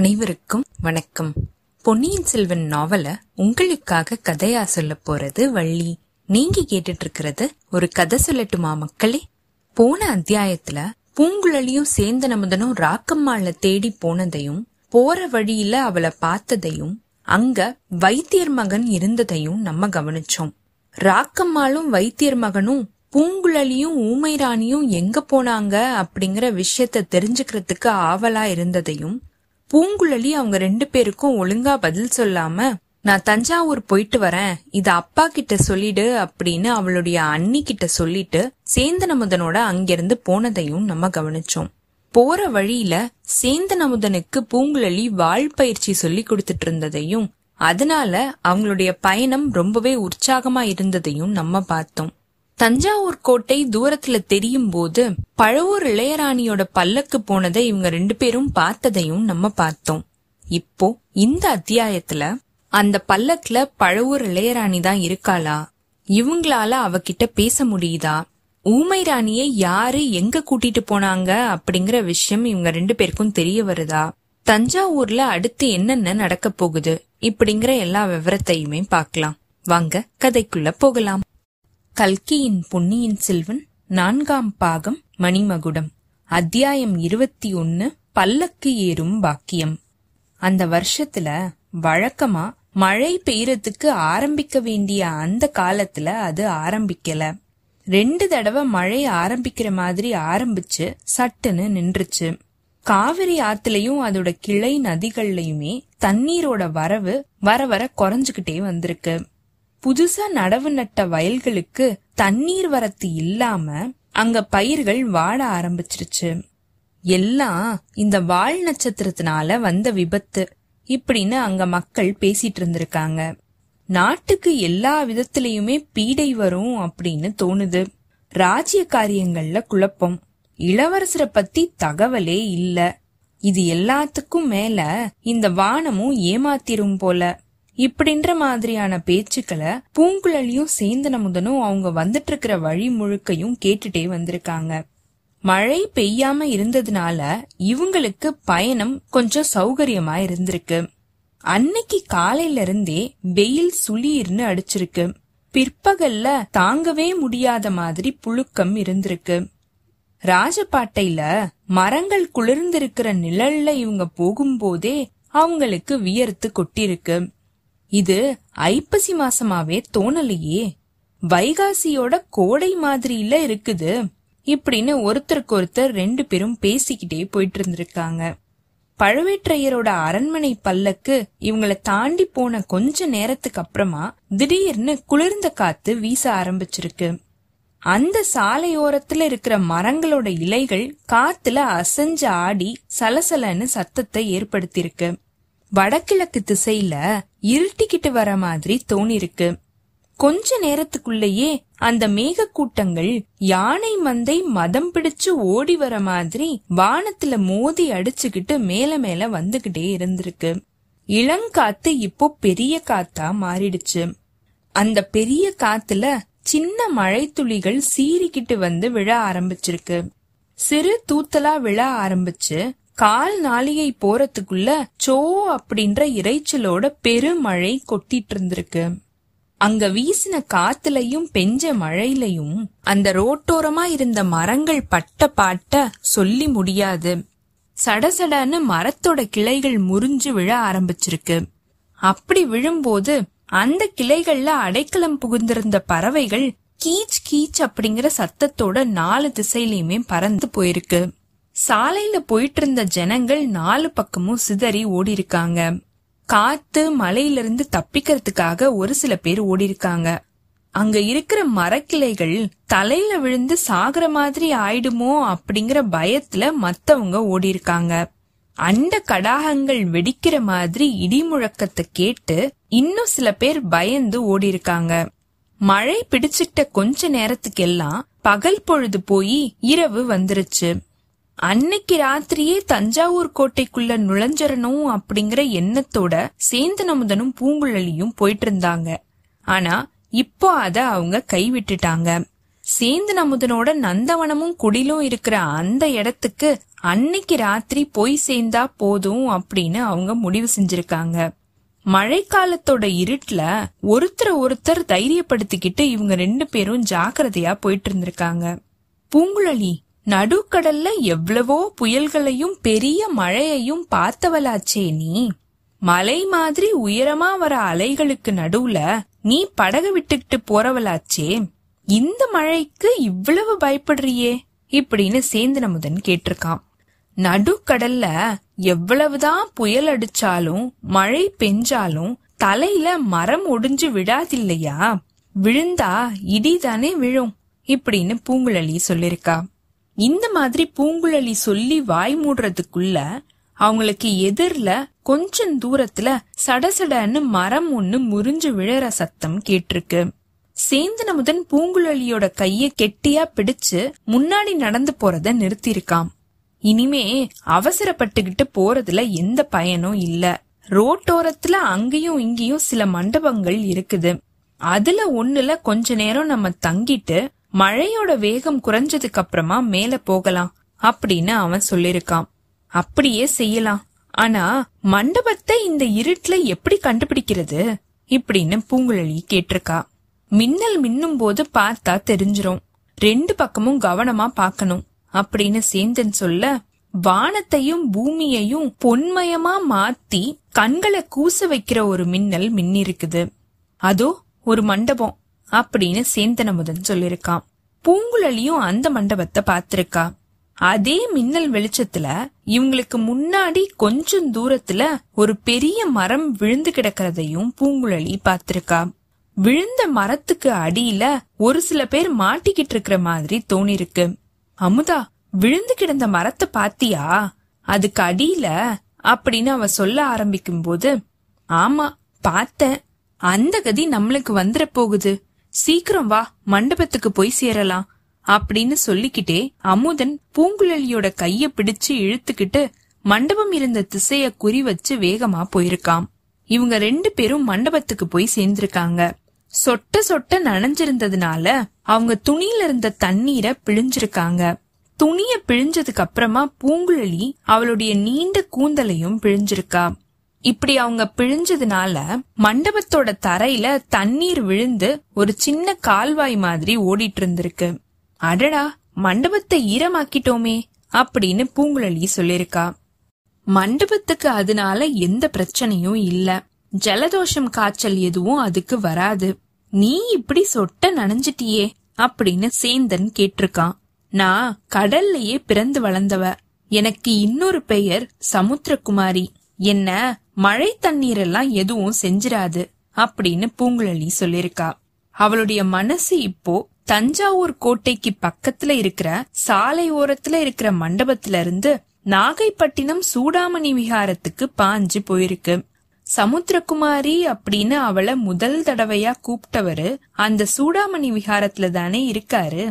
அனைவருக்கும் வணக்கம். பொன்னியின் செல்வன் நாவல உங்களுக்காக கதையா சொல்ல போறது வள்ளி. நீங்க கேட்டுட்டு இருக்கிறது ஒரு கதை சொல்லட்டுமா மக்களே? போன அத்தியாயத்துல பூங்குழலியும் சேர்ந்த அமுதனும் ராக்கம்மாள தேடி போனதையும் போற வழியில அவளை பார்த்ததையும் அங்க வைத்தியர் மகன் இருந்ததையும் நம்ம கவனிச்சோம். ராக்கம்மாளும் வைத்தியர் மகனும் பூங்குழலியும் ஊமை ராணியும் எங்க போனாங்க அப்படிங்கிற விஷயத்த தெரிஞ்சுக்கிறதுக்கு ஆவலா இருந்ததையும் பூங்குழலி அவங்க ரெண்டு பேருக்கும் ஒழுங்கா பதில் சொல்லாம நான் தஞ்சாவூர் போயிட்டு வரேன். இத அப்பா கிட்ட சொல்லிடு அப்படின்னு அவளுடைய அண்ணி கிட்ட சொல்லிட்டு சேந்தனமுதனோட அங்கிருந்து போனதையும் நம்ம கவனிச்சோம். போற வழியில சேந்தனமுதனுக்கு பூங்குழலி வாழ் பயிற்சி சொல்லி கொடுத்துட்டு இருந்ததையும் அதனால அவங்களுடைய பயணம் ரொம்பவே உற்சாகமா இருந்ததையும் நம்ம பார்த்தோம். தஞ்சாவூர் கோட்டை தூரத்துல தெரியும் போது பழவூர் இளையராணியோட பல்லக்கு போனதை இவங்க ரெண்டு பேரும் பார்த்ததையும் நம்ம பார்த்தோம். இப்போ இந்த அத்தியாயத்துல அந்த பல்லக்குல பழவூர் இளையராணி தான் இருக்காளா? இவங்களால அவகிட்ட பேச முடியுதா? ஊமை ராணியை யாரு எங்க கூட்டிட்டு போனாங்க அப்படிங்கிற விஷயம் இவங்க ரெண்டு பேருக்கும் தெரிய வருதா? தஞ்சாவூர்ல அடுத்து என்னென்ன நடக்க போகுது? இப்படிங்கிற எல்லா விவரத்தையுமே பார்க்கலாம். வாங்க கதைக்குள்ள போகலாம். கல்கியின் பொன்னியின் செல்வன் நான்காம் பாகம் மணிமகுடம். அத்தியாயம் இருபத்தி ஒன்னு பல்லக்கு ஏறும் பாக்கியம். அந்த வருஷத்துல வழக்கமா மழை பெய்யறதுக்கு ஆரம்பிக்க வேண்டிய அந்த காலத்துல அது ஆரம்பிக்கல. ரெண்டு தடவை மழை ஆரம்பிக்கிற மாதிரி ஆரம்பிச்சு சட்டுன்னு நின்றுச்சு. காவிரி ஆத்துலயும் அதோட கிளை நதிகள்லயுமே தண்ணீரோட வரவு வர வர குறைஞ்சுகிட்டே வந்திருக்கு. புதுசா நடவு நட்ட வயல்களுக்கு தண்ணீர் வரத்து இல்லாம அங்க பயிர்கள் வாட ஆரம்பிச்சிருச்சு. எல்லாம் இந்த வால் நட்சத்திரத்தினால வந்த விபத்து. இப்படின்னு அங்க மக்கள் பேசிட்டு இருந்திருக்காங்க. நாட்டுக்கு எல்லா விதத்திலயுமே பீடை வரும் அப்படின்னு தோணுது. ராஜ்ய காரியங்கள்ல குழப்பம். இளவரசரை பத்தி தகவலே இல்ல. இது எல்லாத்துக்கும் மேல இந்த வானமும் ஏமாத்திரும் போல. இப்படின்ற மாதிரியான பேச்சுக்களை பூங்குழலியும் சேந்தனமுதனும் அவங்க வந்துட்டு இருக்கிற வழி முழுக்கையும் கேட்டுட்டே வந்திருக்காங்க. மழை பெய்யாம இருந்ததுனால இவங்களுக்கு பயணம் கொஞ்சம் சௌகரியமா இருந்திருக்கு. அன்னைக்கு காலையில இருந்தே வெயில் சுளீர்னு அடிச்சிருக்கு. பிற்பகல்ல தாங்கவே முடியாத மாதிரி புழுக்கம் இருந்திருக்கு. ராஜபாட்டையில மரங்கள் குளிர்ந்திருக்கிற நிழல்ல இவங்க போகும்போதே அவங்களுக்கு வியர்த்து கொட்டிருக்கு. இது ஐப்பசி மாசமாவே தோணலையே. வைகாசியோட கோடை மாதிரியில இருக்குது இப்படின்னு ஒருத்தருக்கு ஒருத்தர் ரெண்டு பேரும் பேசிக்கிட்டே போயிட்டு இருந்திருக்காங்க பழுவேற்றையரோட அரண்மனை பல்லக்கு இவங்கள தாண்டி போன கொஞ்ச நேரத்துக்கு அப்புறமா திடீர்னு குளிர்ந்த காத்து வீச ஆரம்பிச்சிருக்கு. அந்த சாலையோரத்துல இருக்கிற மரங்களோட இலைகள் காத்துல அசைஞ்சு ஆடி சலசலன்னு சத்தத்தை ஏற்படுத்தியிருக்கு. வடகிழக்கு திசையில இருட்டிக்கிட்டு வர மாதிரி தோணிருக்கு. கொஞ்ச நேரத்துக்குள்ளேயே அந்த மேகக்கூட்டங்கள் யானை மந்தை மதம் பிடிச்சு ஓடி வர மாதிரி வானத்துல மோதி அடிச்சுக்கிட்டு மேல மேல வந்துகிட்டே இருந்திருக்கு. இளங்காத்து இப்போ பெரிய காத்தா மாறிடுச்சு. அந்த பெரிய காத்துல சின்ன மழை துளிகள் சீறிக்கிட்டு வந்து விழ ஆரம்பிச்சிருக்கு. சிறு தூத்தலா விழ ஆரம்பிச்சு கால் நாளிகை போறதுக்குள்ள சோ அப்படின்ற இறைச்சலோட பெருமழை கொட்டிட்டு இருந்திருக்கு. அங்க வீசின காத்துலயும் பெஞ்ச மழையிலையும் அந்த ரோட்டோரமா இருந்த மரங்கள் பட்ட பாட்ட சொல்லி முடியாது. சடசடன்னு மரத்தோட கிளைகள் முறிஞ்சு விழ ஆரம்பிச்சிருக்கு. அப்படி விழும்போது அந்த கிளைகள்ல அடைக்கலம் புகுந்திருந்த பறவைகள் கீச் கீச் அப்படிங்கிற சத்தத்தோட நாலு திசையிலயுமே பறந்து போயிருக்கு. சாலையில போயிட்டு இருந்த ஜனங்கள் நாலு பக்கமும் சிதறி ஓடி இருக்காங்க காத்து மலையிலிருந்து தப்பிக்கிறதுக்காக ஒரு சில பேர் ஓடி இருக்காங்க அங்க இருக்கிற மரக்கிளைகள் தலையில விழுந்து சாகுற மாதிரி ஆயிடுமோ அப்படிங்கிற பயத்துல மத்தவங்க ஓடி இருக்காங்க அண்ட கடாகங்கள் வெடிக்கிற மாதிரி இடி முழக்கத்தை கேட்டு இன்னும் சில பேர் பயந்து ஓடி இருக்காங்க மழை பிடிச்சிட்ட கொஞ்ச நேரத்துக்கெல்லாம் பகல் பொழுது போய் இரவு வந்துருச்சு. அன்னைக்கு ராத்திரியே தஞ்சாவூர் கோட்டைக்குள்ள நுழைஞ்சிரணும் அப்படிங்கிற எண்ணத்தோட சேந்தனமுதனும் பூங்குழலியும் போயிட்டு இருந்தாங்க ஆனா இப்போ அத அவங்க கைவிட்டுட்டாங்க. சேந்து நமுதனோட நந்தவனமும் குடிலும் இருக்கிற அந்த இடத்துக்கு அன்னைக்கு ராத்திரி போய் சேர்ந்தா போதும் அப்படின்னு அவங்க முடிவு செஞ்சிருக்காங்க. மழைக்காலத்தோட இருட்டுல ஒருத்தர் ஒருத்தர் தைரியப்படுத்திக்கிட்டு இவங்க ரெண்டு பேரும் ஜாக்கிரதையா போயிட்டு இருந்திருக்காங்க பூங்குழலி நடுக்கடல்ல எவ்வளவோ புயல்களையும் பெரிய மழையையும் பார்த்தவளாச்சே நீ. மலை மாதிரி உயரமா வர அலைகளுக்கு நடுவுல நீ படகு விட்டுக்கிட்டு போறவளாச்சே. இந்த மழைக்கு இவ்வளவு பயப்படுறியே? இப்படின்னு சேந்தனமுதன் கேட்டிருக்கான். நடுக்கடல்ல எவ்வளவுதான் புயல் அடிச்சாலும் மழை பெஞ்சாலும் தலையில மரம் ஒடிஞ்சு விழாதில்லையா? விழுந்தா இடிதானே விழும்? இப்படின்னு பூங்குழலி சொல்லிருக்கா. இந்த மாதிரி பூங்குழலி சொல்லி வாய் மூடுறதுக்குள்ள அவங்களுக்கு எதிர்ல கொஞ்சம் தூரத்துல சடசடன்னு மரம் ஒண்ணு முறிஞ்சு விழற சத்தம் கேட்டிருக்கு. சேந்தனமுதன் பூங்குழலியோட கைய கெட்டியா பிடிச்சு முன்னாடி நடந்து போறத நிறுத்திருக்கான் இனிமே அவசரப்பட்டுகிட்டு போறதுல எந்த பயனும் இல்ல. ரோட்டோரத்துல அங்கேயும் இங்கேயும் சில மண்டபங்கள் இருக்குது. அதுல ஒண்ணுல கொஞ்ச நேரம் நம்ம தங்கிட்டு மழையோட வேகம் குறைஞ்சதுக்கு அப்புறமா மேல போகலாம் அப்படின்னு அவன் சொல்லிருக்கான். அப்படியே செய்யலாம். ஆனா மண்டபத்தை இந்த இருட்டுல எப்படி கண்டுபிடிக்கிறது? இப்படின்னு பூங்குழலி கேட்டிருக்கா. மின்னல் மின்னும் போது பார்த்தா தெரிஞ்சிரும். ரெண்டு பக்கமும் கவனமா பார்க்கணும் அப்படின்னு சேந்தன் சொல்ல வானத்தையும் பூமியையும் பொன்மயமா மாத்தி கண்களை கூச வைக்கிற ஒரு மின்னல் மின்னிருக்குது. அதோ ஒரு மண்டபம். அப்படின்னு சேந்தனமுதன் சொல்லிருக்கான். பூங்குழலியும் அந்த மண்டபத்தை பாத்திருக்கா அதே மின்னல் வெளிச்சத்துல இவங்களுக்கு முன்னாடி கொஞ்சம் தூரத்துல ஒரு பெரிய மரம் விழுந்து கிடக்கிறதையும் பூங்குழலி பாத்திருக்கா விழுந்த மரத்துக்கு அடியில ஒரு சில பேர் மாட்டிக்கிட்டு இருக்கிற மாதிரி தோணிருக்கு. அமுதா விழுந்து கிடந்த மரத்தை பாத்தியா அதுக்கு அடியில அப்படின்னு அவ சொல்ல ஆரம்பிக்கும் போது ஆமா பார்த்தேன். அந்த கதி நம்மளுக்கு வந்துட போகுது. சீக்கிரம் வா மண்டபத்துக்கு போய் சேரலாம் அப்படின்னு சொல்லிக்கிட்டே அமுதன் பூங்குழலியோட கைய பிடிச்சு இழுத்துக்கிட்டு மண்டபம் இருந்த திசைய குறி வச்சு வேகமா போயிருக்காம். இவங்க ரெண்டு பேரும் மண்டபத்துக்கு போய் சேர்ந்திருக்காங்க. சொட்ட சொட்ட நனைஞ்சிருந்ததுனால அவங்க துணியில இருந்த தண்ணீரை பிழிஞ்சிருக்காங்க. துணிய பிழிஞ்சதுக்கு அப்புறமா பூங்குழலி அவளுடைய நீண்ட கூந்தலையும் பிழிஞ்சிருக்கா. இப்படி அவங்க பிழிஞ்சதுனால மண்டபத்தோட தரையில தண்ணீர் விழுந்து ஒரு சின்ன கால்வாய் மாதிரி ஓடிட்டு இருந்திருக்கு அடடா மண்டபத்தை ஈரமாக்கிட்டோமே அப்படின்னு பூங்குழலி சொல்லிருக்கா. மண்டபத்துக்கு அதனால எந்த பிரச்சனையும் இல்ல. ஜலதோஷம் காய்ச்சல் எதுவும் அதுக்கு வராது. நீ இப்படி சொட்ட நனைஞ்சிட்டியே அப்படின்னு சேந்தன் கேட்டிருக்கான் நான் கடல்லையே பிறந்து வளர்ந்தவ. எனக்கு இன்னொரு பெயர் சமுத்திரகுமாரி. என்ன மழை தண்ணீர் எல்லாம் எதுவும் செஞ்சிடாது அப்படின்னு பூங்குழலி சொல்லிருக்கா. அவளுடைய மனசு இப்போ தஞ்சாவூர் கோட்டைக்கு பக்கத்துல இருக்கிற சாலை ஓரத்துல இருக்கிற மண்டபத்துல இருந்து நாகைப்பட்டினம் சூடாமணி விகாரத்துக்கு பாஞ்சு போயிருக்கு. சமுத்திரகுமாரி அப்படின்னு அவளை முதல் தடவையா கூப்பிட்டவரு அந்த சூடாமணி விகாரத்துல தானே இருக்காரு.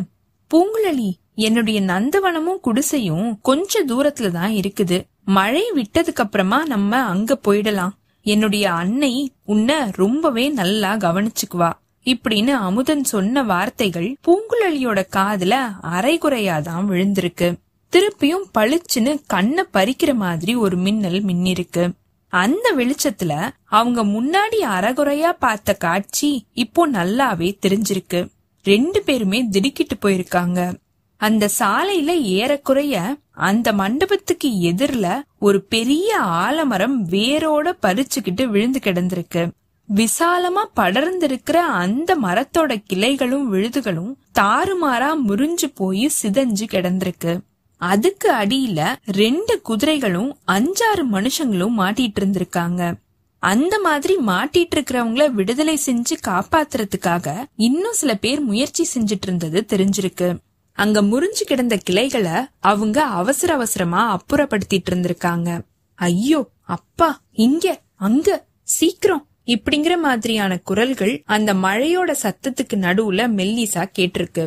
பூங்குழலி என்னுடைய நந்தவனமும் குடிசையும் கொஞ்ச தூரத்துல தான் இருக்குது. மழை விட்டதுக்கு அப்புறமா நம்ம அங்க போயிடலாம். என்னுடைய அன்னை உன்னை ரொம்பவே நல்லா கவனிச்சுக்குவா. இப்படின்னு அமுதன் சொன்ன வார்த்தைகள் பூங்குழலியோட காதுல அரைகுறையாதான் விழுந்திருக்கு. திருப்பியும் பளிச்சுன்னு கண்ணை பறிக்கிற மாதிரி ஒரு மின்னல் மின்னிருக்கு. அந்த வெளிச்சத்துல அவங்க முன்னாடி அறகுறையா பார்த்த காட்சி இப்போ நல்லாவே தெரிஞ்சிருக்கு. ரெண்டு பேருமே திடுக்கிட்டு போயிருக்காங்க. அந்த சாலையில ஏறக்குறைய அந்த மண்டபத்துக்கு எதிர்ல ஒரு பெரிய ஆலமரம் வேரோட பறிச்சுக்கிட்டு விழுந்து கிடந்திருக்கு. விசாலமா படர்ந்திருக்கிற அந்த மரத்தோட கிளைகளும் விழுதுகளும் தாறுமாறா முறிஞ்சு போய் சிதஞ்சு கிடந்திருக்கு. அதுக்கு அடியில ரெண்டு குதிரைகளும் அஞ்சாறு மனுஷங்களும் மாட்டிட்டு இருந்திருக்காங்க. அந்த மாதிரி மாட்டிட்டு இருக்கிறவங்கள விடுதலை செஞ்சு காப்பாத்துறதுக்காக இன்னும் சில பேர் முயற்சி செஞ்சுட்டு இருந்தது தெரிஞ்சிருக்கு. அங்க முறிஞ்சு கிடந்த கிளைகளை அவங்க அவசர அவசரமா அப்புறப்படுத்திட்டு இருந்திருக்காங்க. ஐயோ அப்பா இங்க அங்க சீக்கிரம் இப்படிங்கிற மாதிரியான குரல்கள் அந்த மழையோட சத்தத்துக்கு நடுவுல மெல்லிசா கேட்டிருக்கு.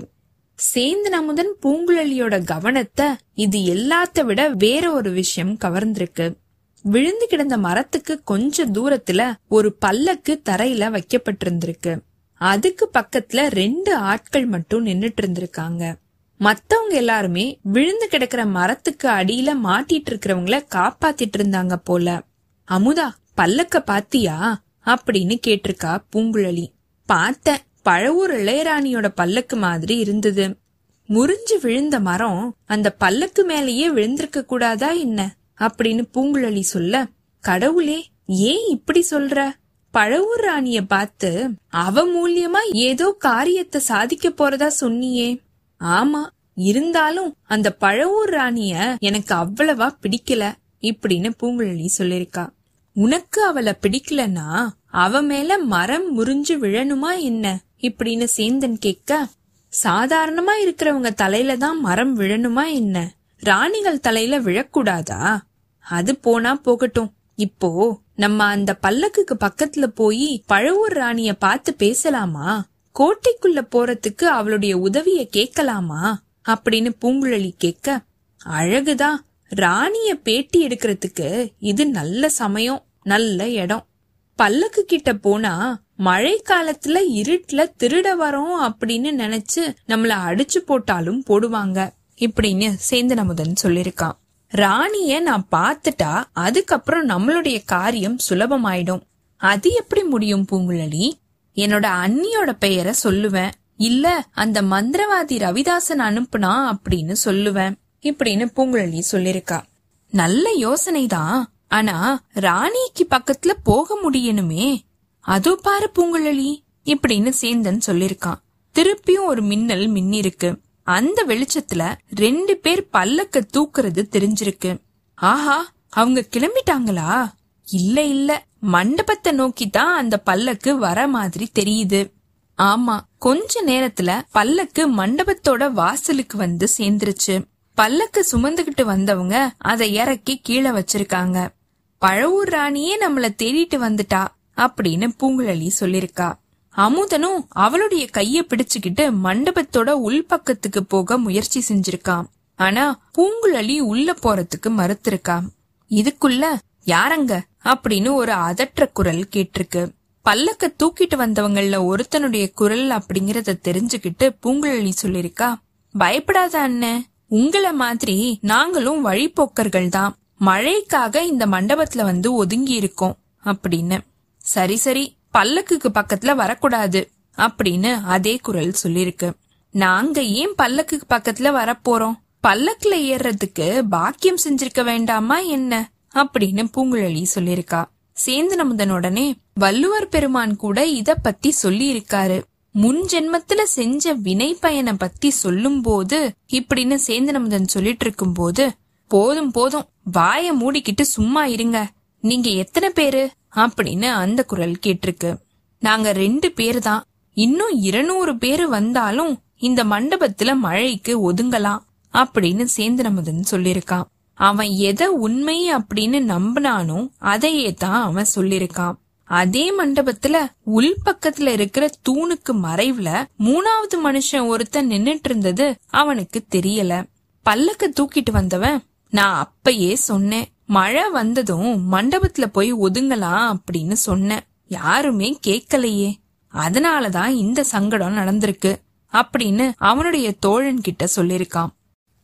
சேந்தன் அமுதன் பூங்குழலியோட கவனத்தை இது எல்லாத்த விட வேற ஒரு விஷயம் கவர்ந்திருக்கு. விழுந்து கிடந்த மரத்துக்கு கொஞ்ச தூரத்துல ஒரு பல்லக்கு தரையில வைக்கப்பட்டிருந்திருக்கு. அதுக்கு பக்கத்துல ரெண்டு ஆட்கள் மட்டும் நின்னுட்டு இருந்திருக்காங்க. மத்தவங்க எல்லாருமே விழுந்து கிடக்குற மரத்துக்கு அடியில மாட்டிட்டு இருக்கிறவங்கள காப்பாத்திட்டு இருந்தாங்க போல. அமுதா பல்லக்க பாத்தியா? அப்படின்னு கேட்டிருக்கா பூங்குழலி. பார்த்தேன் பழவூர் இளையராணியோட பல்லக்கு மாதிரி இருந்தது. முறிஞ்சு விழுந்த மரம் அந்த பல்லக்கு மேலேயே விழுந்திருக்க கூடாதா என்ன? அப்படின்னு பூங்குழலி சொல்ல கடவுளே ஏன் இப்படி சொல்ற? பழவூர் ராணிய பார்த்து அவ மூலியமா ஏதோ காரியத்தை சாதிக்க போறதா சொன்னியே. ஆமா இருந்தாலும் அந்த பழவூர் ராணிய எனக்கு அவ்வளவா பிடிக்கல இப்படின்னு பூங்குழலி சொல்லிருக்கா. உனக்கு அவளை பிடிக்கலன்னா அவ மேல மரம் முறிஞ்சு விழணுமா என்ன? இப்படின்னு சேந்தன் கேட்க சாதாரணமா இருக்கிறவங்க தலையில தான் மரம் விழணுமா என்ன? ராணிகள் தலையில விழக்கூடாதா? அது போனா போகட்டும். இப்போ நம்ம அந்த பல்லக்குக்கு பக்கத்துல போய் பழவூர் ராணிய பார்த்து பேசலாமா? கோட்டைக்குள்ள போறதுக்கு அவளுடைய உதவிய கேட்கலாமா? அப்படின்னு பூங்குழலி கேட்க அழகுதான் ராணிய பேட்டி எடுக்கிறதுக்கு இது நல்ல சமயம் நல்ல இடம். பல்லக்கு கிட்ட போனா மழை காலத்துல இருட்டுல திருட வரோம் அப்படின்னு நினைச்சு நம்மள அடிச்சு போட்டாலும் போடுவாங்க இப்படின்னு சேந்தன முதன் சொல்லிருக்கான் ராணிய நான் பார்த்துட்டா அதுக்கப்புறம் நம்மளுடைய காரியம் சுலபமாயிடும். அது எப்படி முடியும் பூங்குழலி? என்னோட அண்ணியோட பெயரை சொல்லுவேன். இல்ல அந்த மந்திரவாதி ரவிதாசன் அனுப்புனா அப்படின்னு சொல்லுவேன். இப்படின்னு பூங்குழலி சொல்லிருக்கா. நல்ல யோசனைதான். ஆனா ராணிக்கு பக்கத்துல போக முடியணுமே. அதோ பாரு பூங்குழலி இப்படின்னு சேந்தன் சொல்லிருக்கான் திருப்பியும் ஒரு மின்னல் மின்னிருக்கு. அந்த வெளிச்சத்துல ரெண்டு பேர் பல்லக்க தூக்குறது தெரிஞ்சிருக்கு. ஆஹா அவங்க கிளம்பிட்டாங்களா? இல்ல இல்ல. மண்டபத்தை நோக்கி தான் அந்த பல்லக்கு வர மாதிரி தெரியுது. ஆமா கொஞ்ச நேரத்துல பல்லக்கு மண்டபத்தோட வாசலுக்கு வந்து சேர்ந்துருச்சு. பல்லக்கு சுமந்துகிட்டு வந்தவங்க அதை இறக்கி கீழே வச்சிருக்காங்க. பழவூர் ராணியே நம்மள தேடிட்டு வந்துட்டா அப்படின்னு பூங்குழலி சொல்லிருக்கா. அமுதனும் அவளுடைய கைய பிடிச்சுக்கிட்டு மண்டபத்தோட உள்பக்கத்துக்கு போக முயற்சி செஞ்சிருக்கான். ஆனா பூங்குழலி உள்ள போறதுக்கு மறுத்திருக்கா. இதுக்குள்ள யாரங்க? அப்படின்னு ஒரு அதற்ற குரல் கேட்டிருக்கு. பல்லக்க தூக்கிட்டு வந்தவங்கள ஒருத்தனுடைய குரல் அப்படிங்கறத தெரிஞ்சுக்கிட்டு பூங்குழலி சொல்லிருக்கா பயப்படாத அண்ணன் உங்களை மாதிரி நாங்களும் வழிபோக்கர்கள் தான். மழைக்காக இந்த மண்டபத்துல வந்து ஒதுங்கி இருக்கோம் அப்படின்னு. சரி சரி பல்லக்குக்கு பக்கத்துல வரக்கூடாது அப்படின்னு அதே குரல் சொல்லிருக்கு நாங்க ஏன் பல்லக்குக்கு பக்கத்துல வரப்போறோம் பல்லக்குல ஏறுறதுக்கு பாக்கியம் செஞ்சிருக்க வேண்டாமா என்ன? அப்படின்னு பூங்குழலி சொல்லிருக்கா சேந்தனமுதன் உடனே வள்ளுவர் பெருமான் கூட இத பத்தி சொல்லி இருக்காரு முன் ஜென்மத்துல செஞ்ச வினை பயனை பத்தி சொல்லும் போது இப்படின்னு சேந்தனமுதன் சொல்லிட்டு இருக்கும் போது போதும் போதும் வாய மூடிக்கிட்டு சும்மா இருங்க. நீங்க எத்தனை பேரு? அப்படின்னு அந்த குரல் கேட்டிருக்கு. நாங்க ரெண்டு பேர் தான் இன்னும் இருநூறு பேரு வந்தாலும் இந்த மண்டபத்துல மழைக்கு ஒதுங்கலாம். அப்படின்னு சேந்தனமுதன் சொல்லிருக்கான் அவன் எதை உண்மை அப்படின்னு நம்பினானோ அதையே தான் அவன் சொல்லிருக்கான். அதே மண்டபத்துல உள் பக்கத்துல இருக்கிற தூணுக்கு மறைவுல மூணாவது மனுஷன் ஒருத்தன் நின்னுட்டு இருந்தது அவனுக்கு தெரியல. பல்லக்க தூக்கிட்டு வந்தவன் நான் அப்பயே சொன்னேன். மழை வந்ததும் மண்டபத்துல போய் ஒதுங்கலாம் அப்படின்னு சொன்னேன். யாருமே கேக்கலையே அதனாலதான் இந்த சங்கடம் நடந்திருக்கு அப்படின்னு அவனுடைய தோழன் கிட்ட சொல்லிருக்கான்.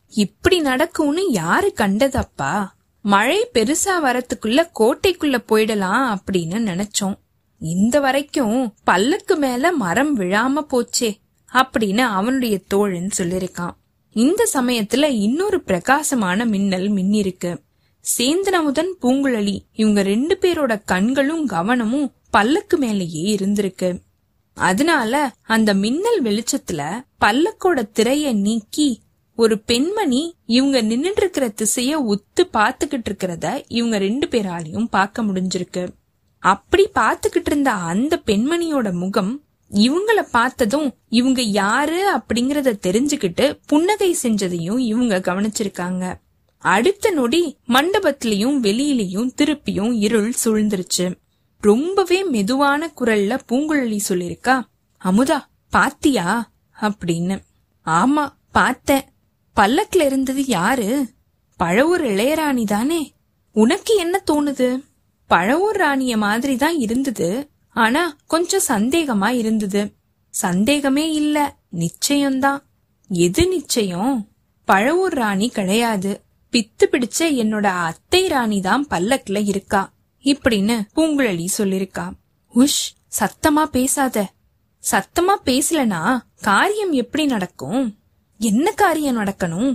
இப்படி நடக்கும்னு யாரு கண்டதப்பா? மழை பெருசா வரத்துக்குள்ள கோட்டைக்குள்ள போயிடலாம் அப்படின்னு நினைச்சோம். இந்த வரைக்கும் பல்லக்கு மேல மரம் விழாம போச்சே அப்படின்னு அவனுடைய தோழன் சொல்லிருக்கான் இந்த சமயத்துல இன்னொரு பிரகாசமான மின்னல் மின்னிருக்கு. சேந்தனமுதன் பூங்குழலி இவங்க ரெண்டு பேரோட கண்களும் கவனமும் பல்லக்கு மேலேயே இருந்திருக்கு. அதனால அந்த மின்னல் வெளிச்சத்துல பல்லக்கோட திரைய நீக்கி ஒரு பெண்மணி இவங்க நின்னுட்டு இருக்கிற திசைய ஒத்து பாத்துக்கிட்டு இருக்கிறத இவங்க ரெண்டு பேராலையும் பார்க்க முடிஞ்சிருக்கு. அப்படி பாத்துக்கிட்டு இருந்த அந்த பெண்மணியோட முகம் இவங்கள பார்த்ததும் இவங்க யாரு அப்படிங்கறத தெரிஞ்சுக்கிட்டு புன்னகை செஞ்சதையும் இவங்க கவனிச்சிருக்காங்க. அடுத்த நொடி மண்டபத்திலயும் வெளியிலயும் திருப்பியும் இருள் சூழ்ந்துருச்சு. ரொம்பவே மெதுவான குரல்ல பூங்குழலி சொல்லிருக்கா அமுதா பாத்தியா? அப்படின்னு. ஆமா பார்த்தேன். பல்லக்கில் இருந்தது யாரு? பழவூர் இளையராணி தானே. உனக்கு என்ன தோணுது? பழவூர் ராணிய மாதிரி தான் இருந்தது. ஆனா கொஞ்சம் சந்தேகமா இருந்தது. சந்தேகமே இல்ல. நிச்சயம்தான். எது நிச்சயம்? பழவூர் ராணி கிடையாது. பித்து பிடிச்ச என்னோட அத்தை ராணி தான் பல்லக்கில் இருக்கா? இப்படின்னு பூங்குழலி சொல்லிருக்கா. உஷ் சத்தமா பேசாத. சத்தமா பேசலனா காரியம் எப்படி நடக்கும்? என்ன காரியம் நடக்கணும்?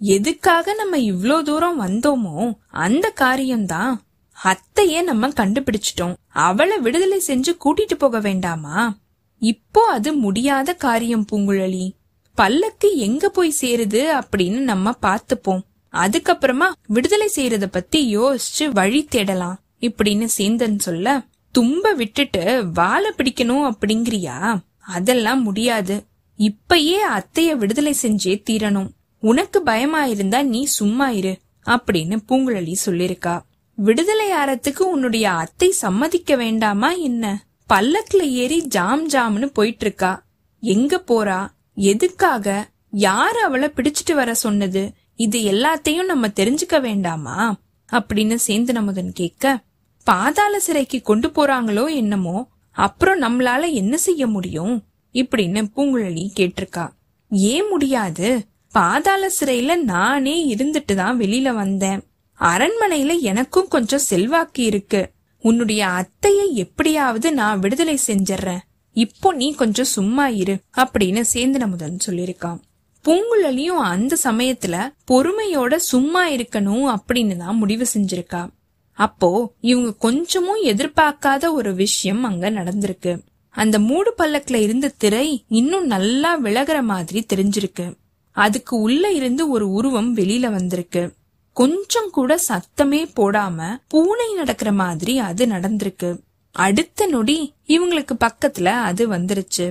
எதுக்காக நம்ம இவ்ளோ தூரம் வந்தோமோ அந்த காரியம்தான். அத்தைய நம்ம கண்டுபிடிச்சிட்டோம். அவளை விடுதலை செஞ்சு கூட்டிட்டு போக வேண்டாமா? இப்போ அது முடியாத காரியம் பூங்குழலி. பல்லக்கு எங்க போய் சேருது அப்படின்னு நம்ம பாத்துப்போம் அதுக்கப்புறமா விடுதலை செய்யறத பத்தி யோசிச்சு வழி தேடலாம். இப்படின்னு சேந்தன் சொல்ல தும்ப விட்டுட்டு வாழை பிடிக்கணும் அப்படிங்கிறியா? அதெல்லாம் முடியாது. இப்பயே அத்தைய விடுதலை செஞ்சே தீரணும். உனக்கு பயமா இருந்தா நீ சும்மா இரு அப்படின்னு பூங்குழலி சொல்லிருக்கா. விடுதலை ஆறத்துக்கு உன்னுடைய அத்தை சம்மதிக்க வேண்டாமா என்ன? பல்லக்குல ஏறி ஜாம் ஜாம்னு போயிட்டு இருக்கா எங்க போறா? எதுக்காக? யாரு அவளை பிடிச்சிட்டு வர சொன்னது? இது எல்லாத்தையும் நம்ம தெரிஞ்சுக்க வேண்டாமா? அப்படின்னு சேந்து நமுதன் கேட்க பாதாள சிறைக்கு கொண்டு போறாங்களோ என்னமோ? அப்புறம் நம்மளால என்ன செய்ய முடியும்? இப்படின்னு பூங்குழலி கேட்டிருக்கா. ஏன் முடியாது. பாதாள சிறையில நானே இருந்துட்டு தான் வெளியில வந்தேன். அரண்மனையில எனக்கும் கொஞ்சம் செல்வாக்கு இருக்கு. உன்னுடைய அத்தைய எப்படியாவது நான் விடுதலை செஞ்சிடுறேன் இப்போ நீ கொஞ்சம் சும்மா இரு அப்படின்னு சேந்தன முதன் சொல்லிருக்கான் பூங்குழலியும் அந்த சமயத்துல பொறுமையோட சும்மா இருக்கணும் அப்படின்னு தான் முடிவு செஞ்சிருக்கா. அப்போ இவங்க கொஞ்சமும் எதிர்பார்க்காத ஒரு விஷயம் அங்க நடந்திருக்கு. அந்த மூடு பல்லக்குல இருந்த திரை இன்னும் நல்லா விலகிற மாதிரி தெரிஞ்சிருக்கு. அதுக்கு உள்ள இருந்து ஒரு உருவம் வெளியில வந்திருக்கு. கொஞ்சம் கூட சத்தமே போடாம பூனை நடக்கிற மாதிரி அது நடந்திருக்கு. அடுத்த நொடி இவங்களுக்கு பக்கத்துல அது வந்துருச்சு.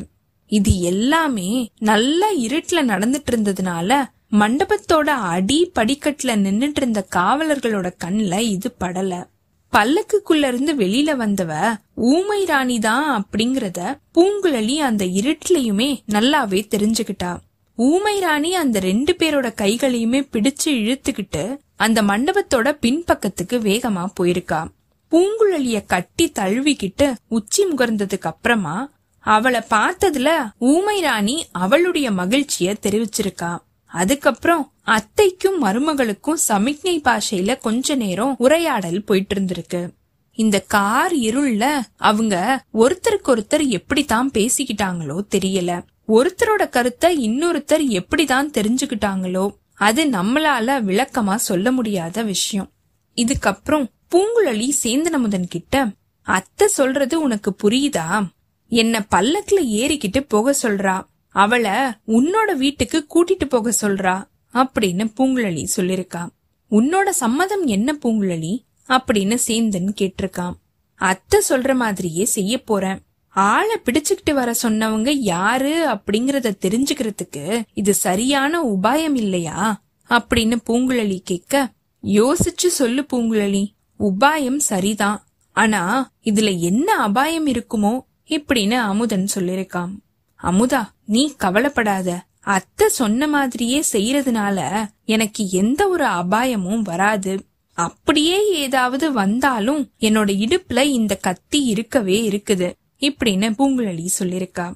இது எல்லாமே நல்லா இருட்டுல நடந்துட்டு இருந்ததுனால மண்டபத்தோட அடி படிக்கட்டுல நின்னுட்டு இருந்த காவலர்களோட கண்ல இது படல. பல்லக்குக்குள்ள இருந்து வெளியில வந்தவ ஊமை ராணி தான் அப்படிங்கறத பூங்குழலி அந்த இருட்டுலயுமே நல்லாவே தெரிஞ்சுக்கிட்டா. ஊமை ராணி அந்த ரெண்டு பேரோட கைகளையுமே பிடிச்சு இழுத்துக்கிட்டு அந்த மண்டபத்தோட பின்பக்கத்துக்கு வேகமா போயிருக்கா. பூங்குழலிய கட்டி தழுவிக்கிட்டு உச்சி முகர்ந்ததுக்கு அப்புறமா அவளை பார்த்ததுல ஊமை ராணி அவளுடைய மகிழ்ச்சிய தெரிவிச்சிருக்கா. அதுக்கப்புறம் அத்தைக்கும் மருமகளுக்கும் சமிக்ஞை பாஷையில கொஞ்ச நேரம் உரையாடல் போயிட்டு இருந்திருக்கு இந்த கார் இருள்ல அவங்க ஒருத்தருக்கு ஒருத்தர் எப்படித்தான் பேசிக்கிட்டாங்களோ தெரியல. ஒருத்தரோட கருத்தை இன்னொருத்தர் எப்படிதான் தெரிஞ்சுக்கிட்டாங்களோ அது நம்மளால விளக்கமா சொல்ல முடியாத விஷயம். இதுக்கப்புறம் பூங்குழலி சேந்தனமுதன் கிட்ட அத்தை சொல்றது உனக்கு புரியுதா? என்ன பல்லக்குல ஏறிக்கிட்டு போக சொல்றா. அவளை உன்னோட வீட்டுக்கு கூட்டிட்டு போக சொல்றா. அப்படின்னு பூங்குழலி சொல்லிருக்கான் உன்னோட சம்மதம் என்ன பூங்குழலி? அப்படின்னு சேந்தன் கேட்டிருக்கான் அத்தை சொல்ற மாதிரியே செய்ய போறேன். ஆளை பிடிச்சுக்கிட்டு வர சொன்னவங்க யாரு அப்படிங்கறத தெரிஞ்சுக்கிறதுக்கு இது சரியான உபாயம் இல்லையா? அப்படின்னு பூங்குழலி கேட்க யோசிச்சு சொல்லு பூங்குழலி. உபாயம் சரிதான். ஆனா இதுல என்ன அபாயம் இருக்குமோ? இப்படின்னு அமுதன் சொல்லிருக்கான் அமுதா நீ கவலைப்படாத. அத்தை சொன்ன மாதிரியே செய்யறதுனால எனக்கு எந்த ஒரு அபாயமும் வராது. அப்படியே ஏதாவது வந்தாலும் என்னோட இடுப்புல இந்த கத்தி இருக்கவே இருக்குது இப்படின்னு பூங்குழலி சொல்லிருக்கா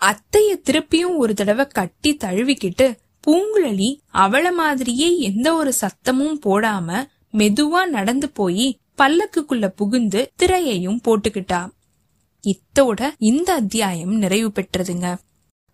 அத்தைய திருப்பியும் ஒரு தடவை கட்டி தழுவிக்கிட்டு பூங்குழலி அவள மாதிரியே எந்த ஒரு சத்தமும் போடாம மெதுவா நடந்து போய் பல்லக்குக்குள்ள புகுந்து திரையையும் போட்டுக்கிட்டா. இத்தோட இந்த அத்தியாயம் நிறைவு பெற்றதுங்க.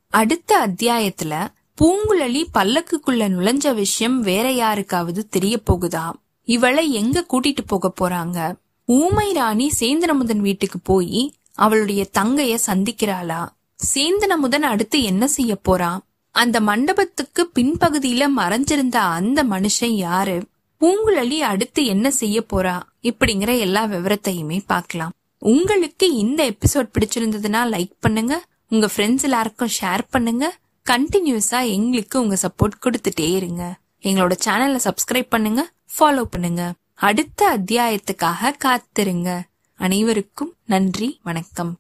அடுத்த அத்தியாயத்துல பூங்குழலி பல்லக்குக்குள்ள நுழைஞ்ச விஷயம் வேற யாருக்காவது தெரிய போகுதா? இவளை எங்க கூட்டிட்டு போக போறாங்க? ஊமை ராணி சேந்தனமுதன் வீட்டுக்கு போய் அவளுடைய தங்கைய சந்திக்கிறாளா? சேந்தனமுதன் அடுத்து என்ன செய்ய போறான் அந்த மண்டபத்துக்கு பின்பகுதியில மறைஞ்சிருந்த அந்த மனுஷன் யாரு? பூங்குழலி அடுத்து என்ன செய்ய போறா? இப்படிங்கிற எல்லா விவரத்தையுமே பார்க்கலாம். உங்களுக்கு இந்த எபிசோட் பிடிச்சிருந்ததுன்னா லைக் பண்ணுங்க. உங்க ஃப்ரெண்ட்ஸ் எல்லாருக்கும் ஷேர் பண்ணுங்க. கண்டினியூஸா எங்களுக்கு உங்க சப்போர்ட் கொடுத்துட்டே இருங்க. எங்களோட சேனலை சப்ஸ்கிரைப் பண்ணுங்க ஃபாலோ பண்ணுங்க. அடுத்த அத்தியாயத்துக்காக காத்திருங்க. அனைவருக்கும் நன்றி வணக்கம்.